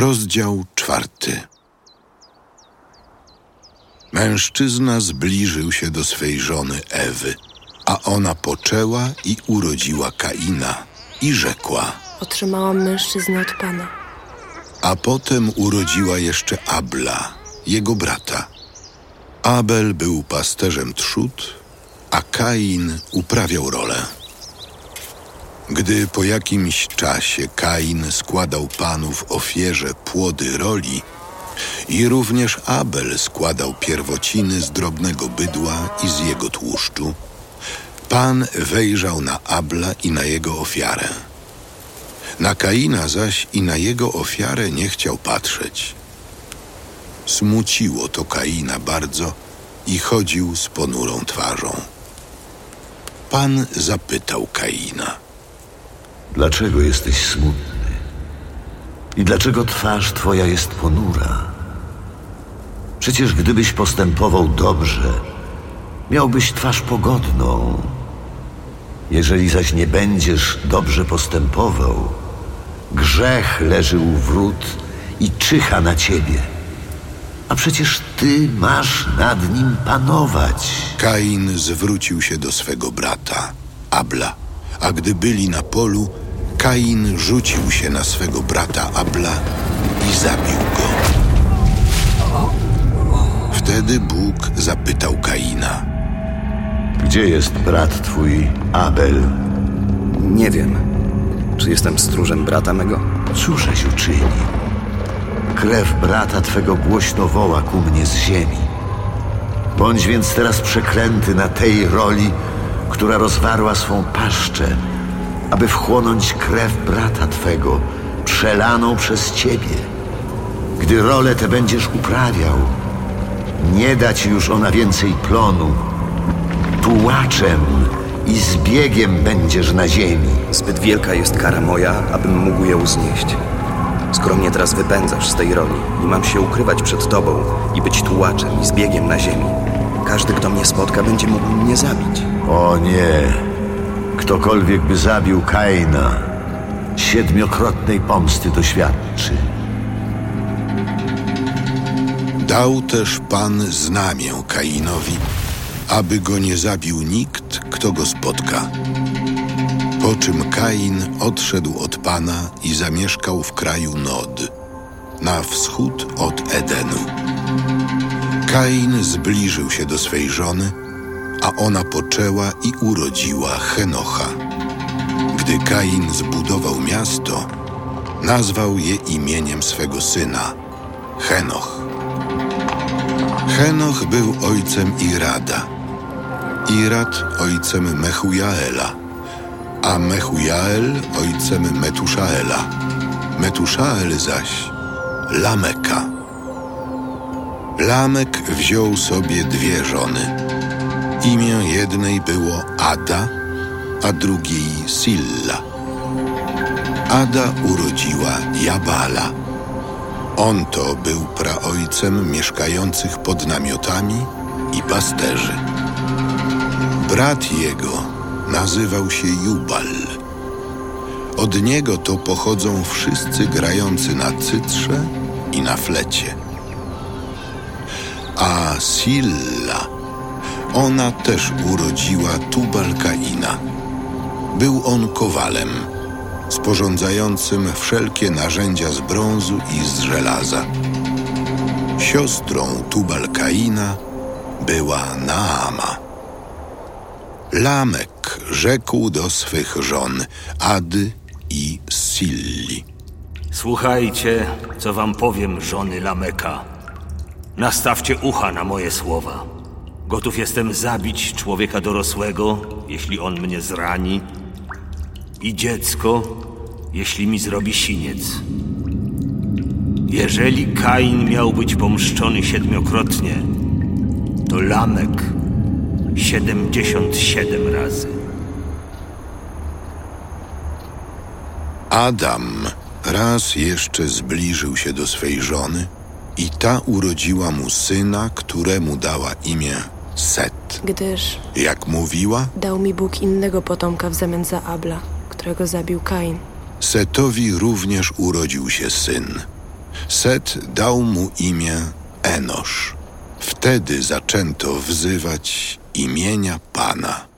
Rozdział czwarty. Mężczyzna zbliżył się do swej żony Ewy, a ona poczęła i urodziła Kaina i rzekła, Otrzymałam mężczyznę od Pana. a potem urodziła jeszcze Abla, jego brata. Abel był pasterzem trzód, a Kain uprawiał rolę. Gdy po jakimś czasie Kain składał panu w ofierze płody roli i również Abel składał pierwociny z drobnego bydła i z jego tłuszczu, Pan wejrzał na Abla i na jego ofiarę. Na Kaina zaś i na jego ofiarę nie chciał patrzeć. Smuciło to Kaina bardzo i chodził z ponurą twarzą. Pan zapytał Kaina. Dlaczego jesteś smutny? I dlaczego twarz twoja jest ponura? Przecież gdybyś postępował dobrze, miałbyś twarz pogodną. Jeżeli zaś nie będziesz dobrze postępował, grzech leży u wrót i czyha na ciebie. A przecież ty masz nad nim panować. Kain zwrócił się do swego brata, Abla, a gdy byli na polu, Kain rzucił się na swego brata Abla i zabił go. Wtedy Bóg zapytał Kaina. Gdzie jest brat twój Abel? Nie wiem. Czy jestem stróżem brata mego? Cóżeś uczyni? Krew brata twego głośno woła ku mnie z ziemi. Bądź więc teraz przeklęty na tej roli, która rozwarła swą paszczę, aby wchłonąć krew brata twego, przelaną przez ciebie. Gdy rolę tę będziesz uprawiał, nie da ci już ona więcej plonu. Tułaczem i zbiegiem będziesz na ziemi. Zbyt wielka jest kara moja, abym mógł ją znieść. Skoro mnie teraz wypędzasz z tej roli i mam się ukrywać przed tobą i być tułaczem i zbiegiem na ziemi, każdy, kto mnie spotka, będzie mógł mnie zabić. O nie, ktokolwiek by zabił Kaina, siedmiokrotnej pomsty doświadczy. Dał też Pan znamię Kainowi, aby go nie zabił nikt, kto go spotka. Po czym Kain odszedł od Pana i zamieszkał w kraju Nod, na wschód od Edenu. Kain zbliżył się do swej żony, a ona poczęła i urodziła Henocha. Gdy Kain zbudował miasto, nazwał je imieniem swego syna Henoch. Henoch był ojcem Irada, Irad ojcem Mechujaela, a Mechujael ojcem Metuszaela, Metuszael zaś Lameka. Lamek wziął sobie dwie żony. Imię jednej było Ada, a drugiej Silla. Ada urodziła Jabala. On to był praojcem mieszkających pod namiotami i pasterzy. Brat jego nazywał się Jubal. Od niego to pochodzą wszyscy grający na cytrze i na flecie. A Silla, ona też urodziła Tubal Kaina. Był on kowalem, sporządzającym wszelkie narzędzia z brązu i z żelaza. Siostrą Tubal Kaina była Naama. Lamek rzekł do swych żon Ady i Silli. Słuchajcie, co wam powiem, żony Lameka. Nastawcie ucha na moje słowa. Gotów jestem zabić człowieka dorosłego, jeśli on mnie zrani, i dziecko, jeśli mi zrobi siniec. Jeżeli Kain miał być pomszczony siedmiokrotnie, to Lamek siedemdziesiąt siedem razy. Adam raz jeszcze zbliżył się do swej żony i ta urodziła mu syna, któremu dała imię Set. Gdyż Jak mówiła, dał mi Bóg innego potomka w zamian za Abla, którego zabił Kain. Setowi również urodził się syn. Set dał mu imię Enosz. Wtedy zaczęto wzywać imienia Pana.